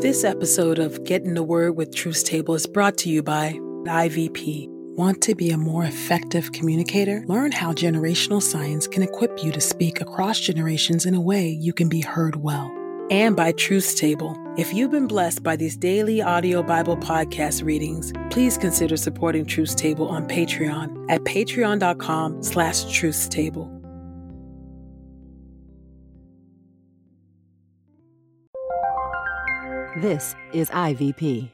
This episode of Get in the Word with Truth's Table is brought to you by IVP. Want to be a more effective communicator? Learn how generational science can equip you to speak across generations in a way you can be heard well. And by Truth's Table. If you've been blessed by these daily audio Bible podcast readings, please consider supporting Truth Table on Patreon at patreon.com slash truthstable. This is IVP.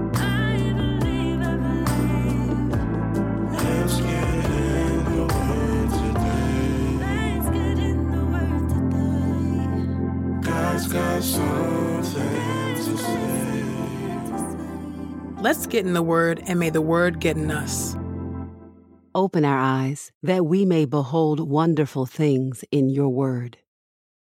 Let's get in the Word, and may the Word get in us. Open our eyes that we may behold wonderful things in your word.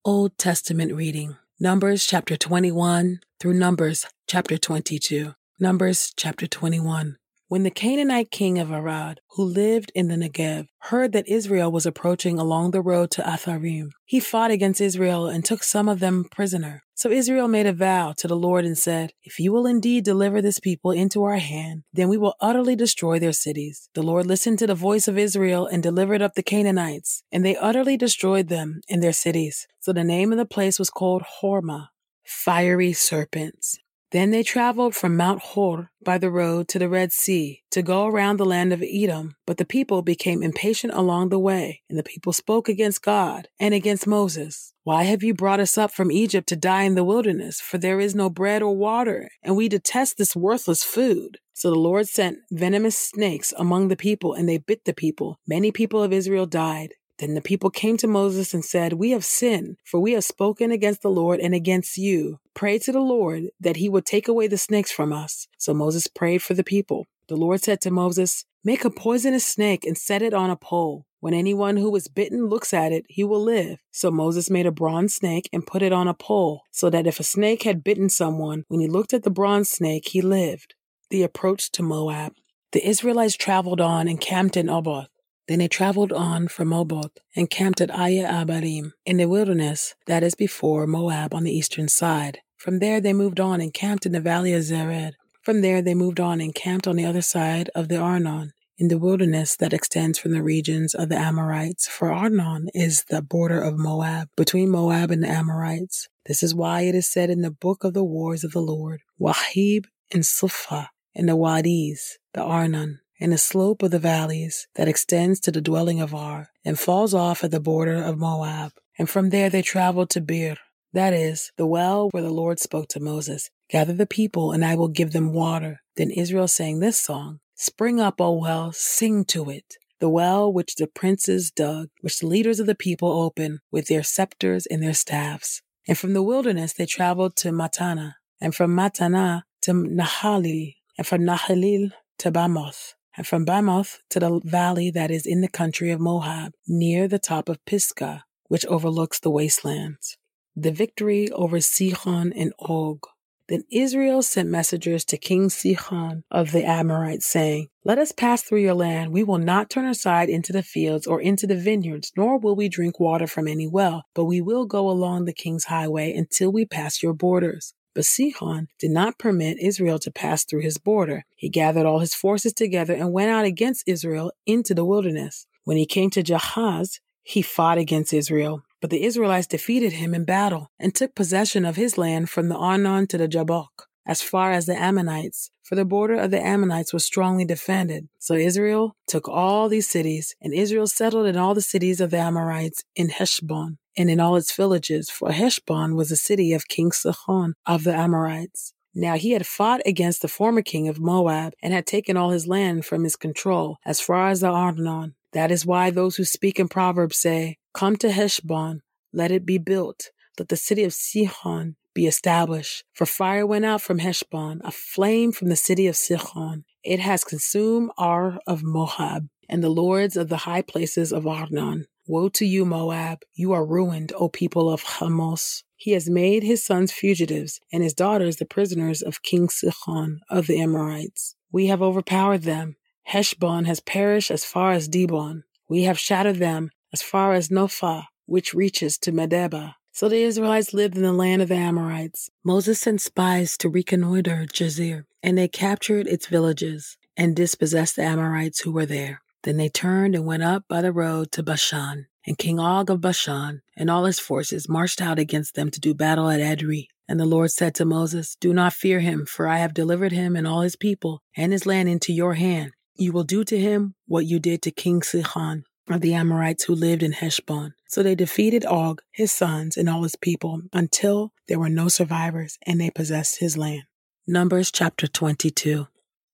Old Testament reading Numbers chapter 21 through Numbers chapter 22. Numbers chapter 21. When the Canaanite king of Arad, who lived in the Negev, heard that Israel was approaching along the road to Atharim, he fought against Israel and took some of them prisoner. So Israel made a vow to the Lord and said, If you will indeed deliver this people into our hand, then we will utterly destroy their cities. The Lord listened to the voice of Israel and delivered up the Canaanites, and they utterly destroyed them and their cities. So the name of the place was called Hormah, fiery serpents. Then they traveled from Mount Hor by the road to the Red Sea to go around the land of Edom. But the people became impatient along the way, and the people spoke against God and against Moses. Why have you brought us up from Egypt to die in the wilderness? For there is no bread or water, and we detest this worthless food. So the Lord sent venomous snakes among the people, and they bit the people. Many people of Israel died. Then the people came to Moses and said, We have sinned, for we have spoken against the Lord and against you. Pray to the Lord that he would take away the snakes from us. So Moses prayed for the people. The Lord said to Moses, Make a poisonous snake and set it on a pole. When anyone who is bitten looks at it, he will live. So Moses made a bronze snake and put it on a pole, so that if a snake had bitten someone, when he looked at the bronze snake, he lived. The approach to Moab. The Israelites traveled on and camped in Oboth. Then they traveled on from Oboth and camped at Iye Abarim in the wilderness that is before Moab on the eastern side. From there they moved on and camped in the valley of Zered. From there they moved on and camped on the other side of the Arnon in the wilderness that extends from the regions of the Amorites. For Arnon is the border of Moab, between Moab and the Amorites. This is why it is said in the book of the wars of the Lord, Waheb and Suphah, and the Wadis, the Arnon, and the slope of the valleys that extends to the dwelling of Ar and falls off at the border of Moab. And from there they traveled to Beer, that is, the well where the Lord spoke to Moses. Gather the people, and I will give them water. Then Israel sang this song Spring up, O well, sing to it. The well which the princes dug, which the leaders of the people opened with their scepters and their staffs. And from the wilderness they traveled to Mattanah, and from Mattanah to Nahaliel, and from Nahaliel to Bamoth and from Bamoth to the valley that is in the country of Moab, near the top of Pisgah, which overlooks the wastelands. The victory over Sihon and Og. Then Israel sent messengers to King Sihon of the Amorites, saying, Let us pass through your land. We will not turn aside into the fields or into the vineyards, nor will we drink water from any well, but we will go along the king's highway until we pass your borders. But Sihon did not permit Israel to pass through his border. He gathered all his forces together and went out against Israel into the wilderness. When he came to Jahaz, he fought against Israel. But the Israelites defeated him in battle and took possession of his land from the Arnon to the Jabbok, as far as the Ammonites, for the border of the Ammonites was strongly defended. So Israel took all these cities, and Israel settled in all the cities of the Amorites in Heshbon and in all its villages, for Heshbon was a city of King Sihon of the Amorites. Now he had fought against the former king of Moab and had taken all his land from his control as far as the Arnon. That is why those who speak in Proverbs say, Come to Heshbon, let it be built, let the city of Sihon be established. For fire went out from Heshbon, a flame from the city of Sihon. It has consumed Ar of Moab and the lords of the high places of Arnon. Woe to you, Moab! You are ruined, O people of Chemosh. He has made his sons fugitives and his daughters the prisoners of King Sihon of the Amorites. We have overpowered them. Heshbon has perished as far as Dibon. We have shattered them as far as Nophah, which reaches to Medeba. So the Israelites lived in the land of the Amorites. Moses sent spies to reconnoiter Jazer, and they captured its villages and dispossessed the Amorites who were there. Then they turned and went up by the road to Bashan. And King Og of Bashan and all his forces marched out against them to do battle at Edrei. And the Lord said to Moses, Do not fear him, for I have delivered him and all his people and his land into your hand. You will do to him what you did to King Sihon of the Amorites who lived in Heshbon. So they defeated Og, his sons, and all his people until there were no survivors and they possessed his land. Numbers chapter 22.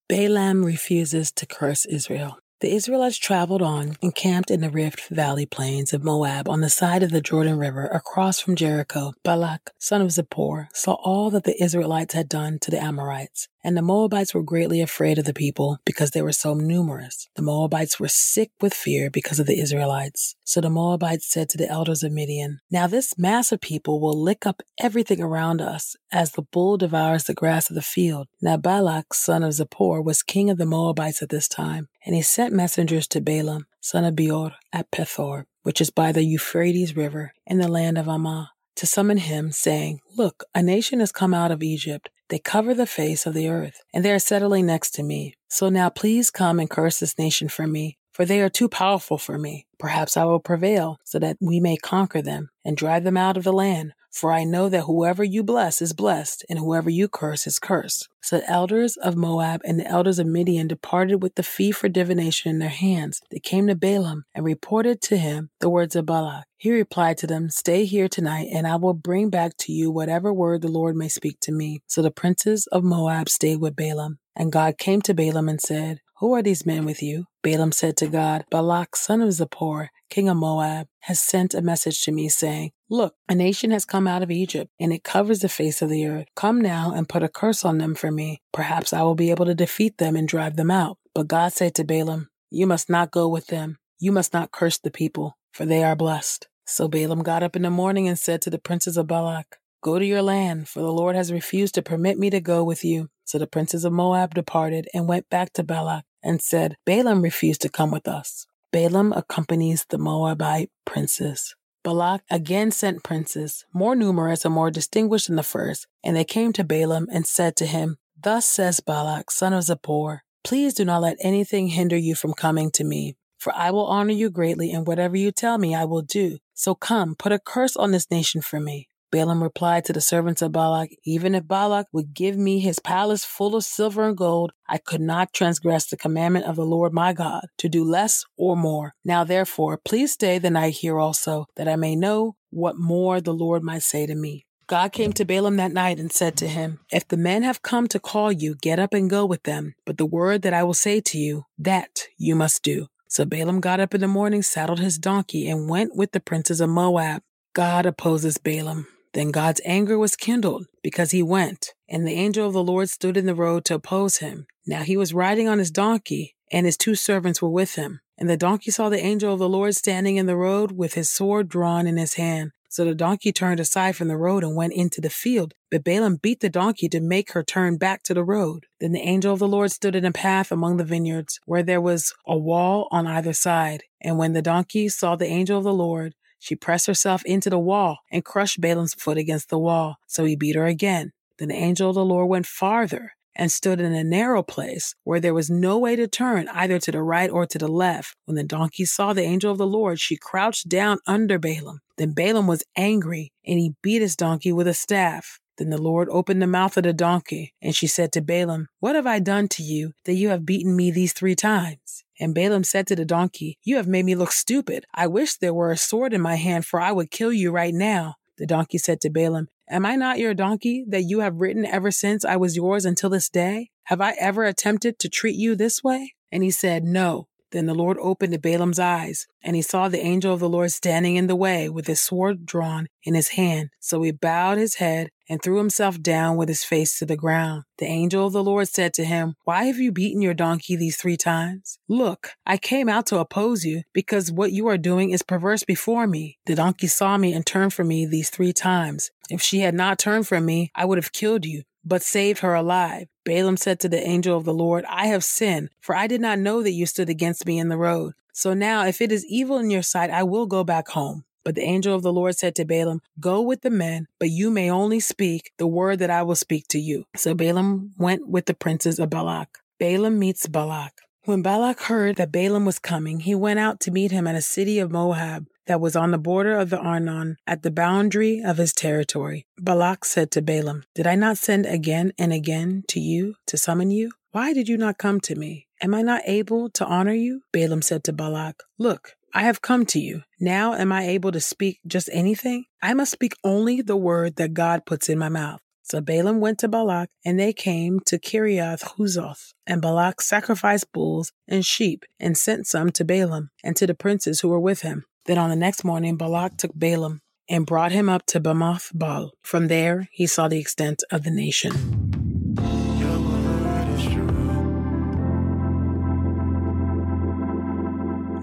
Balaam refuses to curse Israel. The Israelites traveled on and camped in the Rift Valley plains of Moab on the side of the Jordan River across from Jericho. Balak, son of Zippor, saw all that the Israelites had done to the Amorites. And the Moabites were greatly afraid of the people because they were so numerous. The Moabites were sick with fear because of the Israelites. So the Moabites said to the elders of Midian, Now this mass of people will lick up everything around us as the bull devours the grass of the field. Now Balak, son of Zippor, was king of the Moabites at this time. And he sent messengers to Balaam, son of Beor, at Pethor, which is by the Euphrates River, in the land of Amaw, to summon him, saying, Look, a nation has come out of Egypt. They cover the face of the earth, and they are settling next to me. So now please come and curse this nation for me, for they are too powerful for me. Perhaps I will prevail, so that we may conquer them and drive them out of the land. For I know that whoever you bless is blessed, and whoever you curse is cursed. So the elders of Moab and the elders of Midian departed with the fee for divination in their hands. They came to Balaam and reported to him the words of Balak. He replied to them, Stay here tonight, and I will bring back to you whatever word the Lord may speak to me. So the princes of Moab stayed with Balaam. And God came to Balaam and said, Who are these men with you? Balaam said to God, Balak, son of Zippor, king of Moab, has sent a message to me saying, Look, a nation has come out of Egypt, and it covers the face of the earth. Come now and put a curse on them for me. Perhaps I will be able to defeat them and drive them out. But God said to Balaam, You must not go with them. You must not curse the people, for they are blessed. So Balaam got up in the morning and said to the princes of Balak, Go to your land, for the Lord has refused to permit me to go with you. So the princes of Moab departed and went back to Balak and said, Balaam refused to come with us. Balaam accompanies the Moabite princes. Balak again sent princes, more numerous and more distinguished than the first, and they came to Balaam and said to him, Thus says Balak, son of Zippor, Please do not let anything hinder you from coming to me, for I will honor you greatly, and whatever you tell me I will do. So come, put a curse on this nation for me. Balaam replied to the servants of Balak, Even if Balak would give me his palace full of silver and gold, I could not transgress the commandment of the Lord my God to do less or more. Now therefore, please stay the night here also, that I may know what more the Lord might say to me. God came to Balaam that night and said to him, If the men have come to call you, get up and go with them. But the word that I will say to you, that you must do. So Balaam got up in the morning, saddled his donkey, and went with the princes of Moab. God opposes Balaam. Then God's anger was kindled because he went, and the angel of the Lord stood in the road to oppose him. Now he was riding on his donkey, and his two servants were with him. And the donkey saw the angel of the Lord standing in the road with his sword drawn in his hand. So the donkey turned aside from the road and went into the field. But Balaam beat the donkey to make her turn back to the road. Then the angel of the Lord stood in a path among the vineyards, where there was a wall on either side. And when the donkey saw the angel of the Lord, she pressed herself into the wall and crushed Balaam's foot against the wall. So he beat her again. Then the angel of the Lord went farther and stood in a narrow place where there was no way to turn either to the right or to the left. When the donkey saw the angel of the Lord, she crouched down under Balaam. Then Balaam was angry and he beat his donkey with a staff. Then the Lord opened the mouth of the donkey, and she said to Balaam, What have I done to you that you have beaten me these three times? And Balaam said to the donkey, You have made me look stupid. I wish there were a sword in my hand, for I would kill you right now. The donkey said to Balaam, Am I not your donkey that you have ridden ever since I was yours until this day? Have I ever attempted to treat you this way? And he said, No. Then the Lord opened Balaam's eyes, and he saw the angel of the Lord standing in the way with his sword drawn in his hand. So he bowed his head and threw himself down with his face to the ground. The angel of the Lord said to him, Why have you beaten your donkey these three times? Look, I came out to oppose you because what you are doing is perverse before me. The donkey saw me and turned from me these three times. If she had not turned from me, I would have killed you but saved her alive. Balaam said to the angel of the Lord, I have sinned, for I did not know that you stood against me in the road. So now, if it is evil in your sight, I will go back home. But the angel of the Lord said to Balaam, Go with the men, but you may only speak the word that I will speak to you. So Balaam went with the princes of Balak. Balaam meets Balak. When Balak heard that Balaam was coming, he went out to meet him at a city of Moab that was on the border of the Arnon at the boundary of his territory. Balak said to Balaam, Did I not send again and again to you to summon you? Why did you not come to me? Am I not able to honor you? Balaam said to Balak, Look, I have come to you. Now am I able to speak just anything? I must speak only the word that God puts in my mouth. So Balaam went to Balak, and they came to Kiriath Huzoth. And Balak sacrificed bulls and sheep, and sent some to Balaam and to the princes who were with him. Then on the next morning, Balak took Balaam and brought him up to Bamoth Baal. From there, he saw the extent of the nation.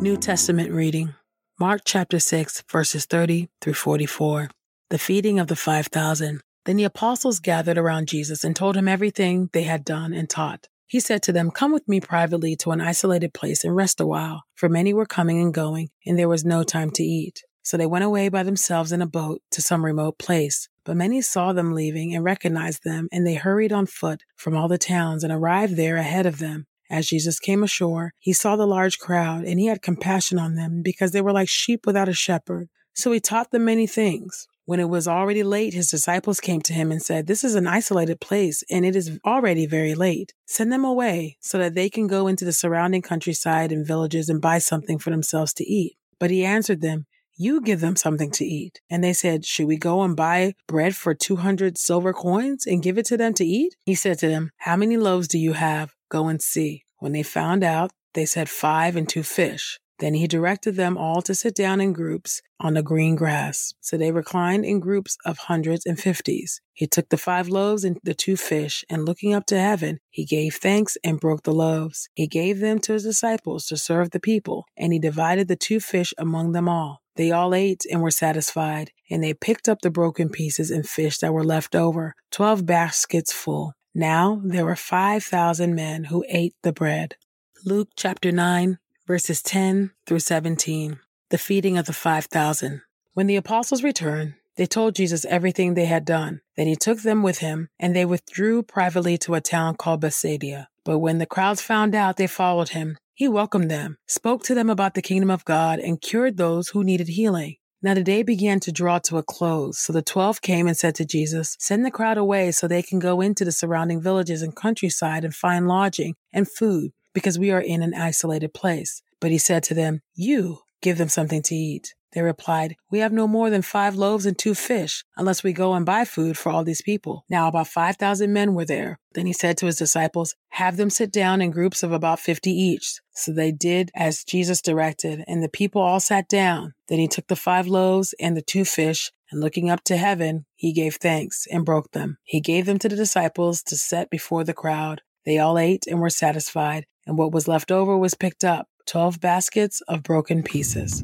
New Testament reading Mark chapter 6, verses 30 through 44. The feeding of the 5,000. Then the apostles gathered around Jesus and told him everything they had done and taught. He said to them, Come with me privately to an isolated place and rest a while, for many were coming and going, and there was no time to eat. So they went away by themselves in a boat to some remote place. But many saw them leaving and recognized them, and they hurried on foot from all the towns and arrived there ahead of them. As Jesus came ashore, he saw the large crowd, and he had compassion on them because they were like sheep without a shepherd. So he taught them many things. When it was already late, his disciples came to him and said, This is an isolated place, and it is already very late. Send them away so that they can go into the surrounding countryside and villages and buy something for themselves to eat. But he answered them, You give them something to eat. And they said, Should we go and buy bread for 200 silver coins and give it to them to eat? He said to them, How many loaves do you have? Go and see. When they found out, they said, Five and two fish. Then he directed them all to sit down in groups on the green grass. So they reclined in groups of hundreds and fifties. He took the five loaves and the two fish, and looking up to heaven, he gave thanks and broke the loaves. He gave them to his disciples to serve the people, and he divided the two fish among them all. They all ate and were satisfied, and they picked up the broken pieces and fish that were left over, twelve baskets full. Now there were five thousand men who ate the bread. Luke chapter 9, verses 10 through 17, the feeding of the 5,000. When the apostles returned, they told Jesus everything they had done. Then he took them with him, and they withdrew privately to a town called Bethsaida. But when the crowds found out, they followed him. He welcomed them, spoke to them about the kingdom of God, and cured those who needed healing. Now the day began to draw to a close, so the twelve came and said to Jesus, Send the crowd away so they can go into the surrounding villages and countryside and find lodging and food because we are in an isolated place. But he said to them, You give them something to eat. They replied, We have no more than five loaves and two fish, unless we go and buy food for all these people. Now about 5,000 men were there. Then he said to his disciples, Have them sit down in groups of about 50 each. So they did as Jesus directed, and the people all sat down. Then he took the five loaves and the two fish, and looking up to heaven, he gave thanks and broke them. He gave them to the disciples to set before the crowd. They all ate and were satisfied and what was left over was picked up 12 baskets of broken pieces.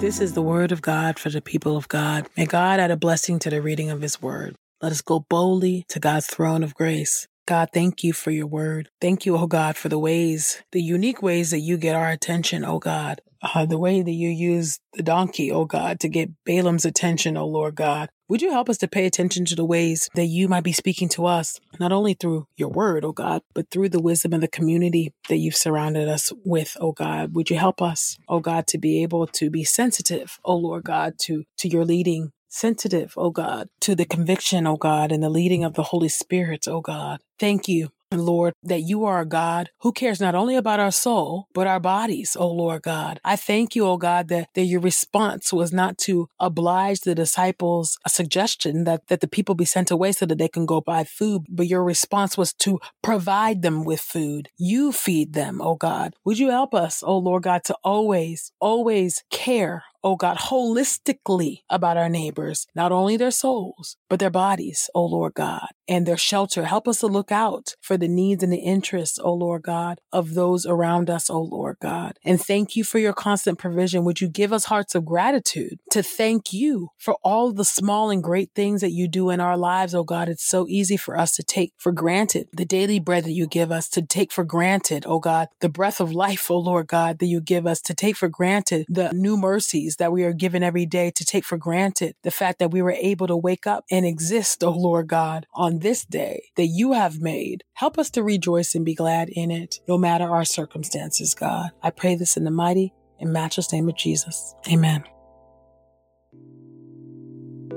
This is the word of God for the people of God. May God add a blessing to the reading of his word. Let us go boldly to God's throne of grace. God, thank you for your word. Thank you, oh God, for the ways, the unique ways that you get our attention, oh God. Uh, the way that you use the donkey, oh God, to get Balaam's attention, oh Lord God. Would you help us to pay attention to the ways that you might be speaking to us, not only through your word, oh God, but through the wisdom of the community that you've surrounded us with, oh God? Would you help us, oh God, to be able to be sensitive, oh Lord God, to, to your leading, sensitive, oh God, to the conviction, oh God, and the leading of the Holy Spirit, oh God. Thank you Lord, that you are a God who cares not only about our soul, but our bodies, oh Lord God. I thank you, oh God, that, that your response was not to oblige the disciples a suggestion that, that the people be sent away so that they can go buy food, but your response was to provide them with food. You feed them, oh God. Would you help us, oh Lord God, to always, always care oh God, holistically about our neighbors, not only their souls, but their bodies, oh Lord God, and their shelter. Help us to look out for the needs and the interests, oh Lord God, of those around us, oh Lord God. And thank you for your constant provision. Would you give us hearts of gratitude to thank you for all the small and great things that you do in our lives, oh God? It's so easy for us to take for granted the daily bread that you give us, to take for granted, oh God, the breath of life, oh Lord God, that you give us, to take for granted the new mercies that we are given every day to take for granted the fact that we were able to wake up and exist, oh Lord God, on this day that you have made. Help us to rejoice and be glad in it, no matter our circumstances, God. I pray this in the mighty and matchless name of Jesus. Amen.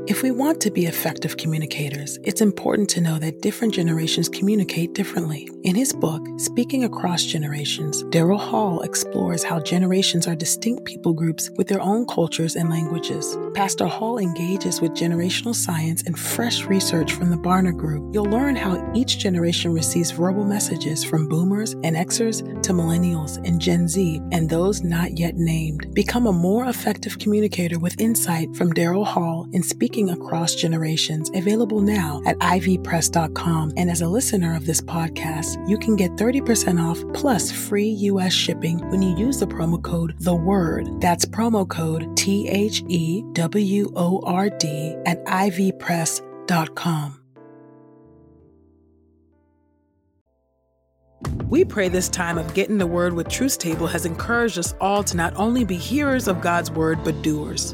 If we want to be effective communicators, it's important to know that different generations communicate differently. In his book, Speaking Across Generations, Daryl Hall explores how generations are distinct people groups with their own cultures and languages. Pastor Hall engages with generational science and fresh research from the Barna Group. You'll learn how each generation receives verbal messages from boomers and Xers to millennials and Gen Z and those not yet named. Become a more effective communicator with insight from Daryl Hall in Speaking Across Generations, available now at ivpress.com. And as a listener of this podcast, you can get 30% off plus free U.S. shipping when you use the promo code The Word. That's promo code T H E W O R D at ivpress.com. We pray this time of getting the word with Truth's Table has encouraged us all to not only be hearers of God's word, but doers.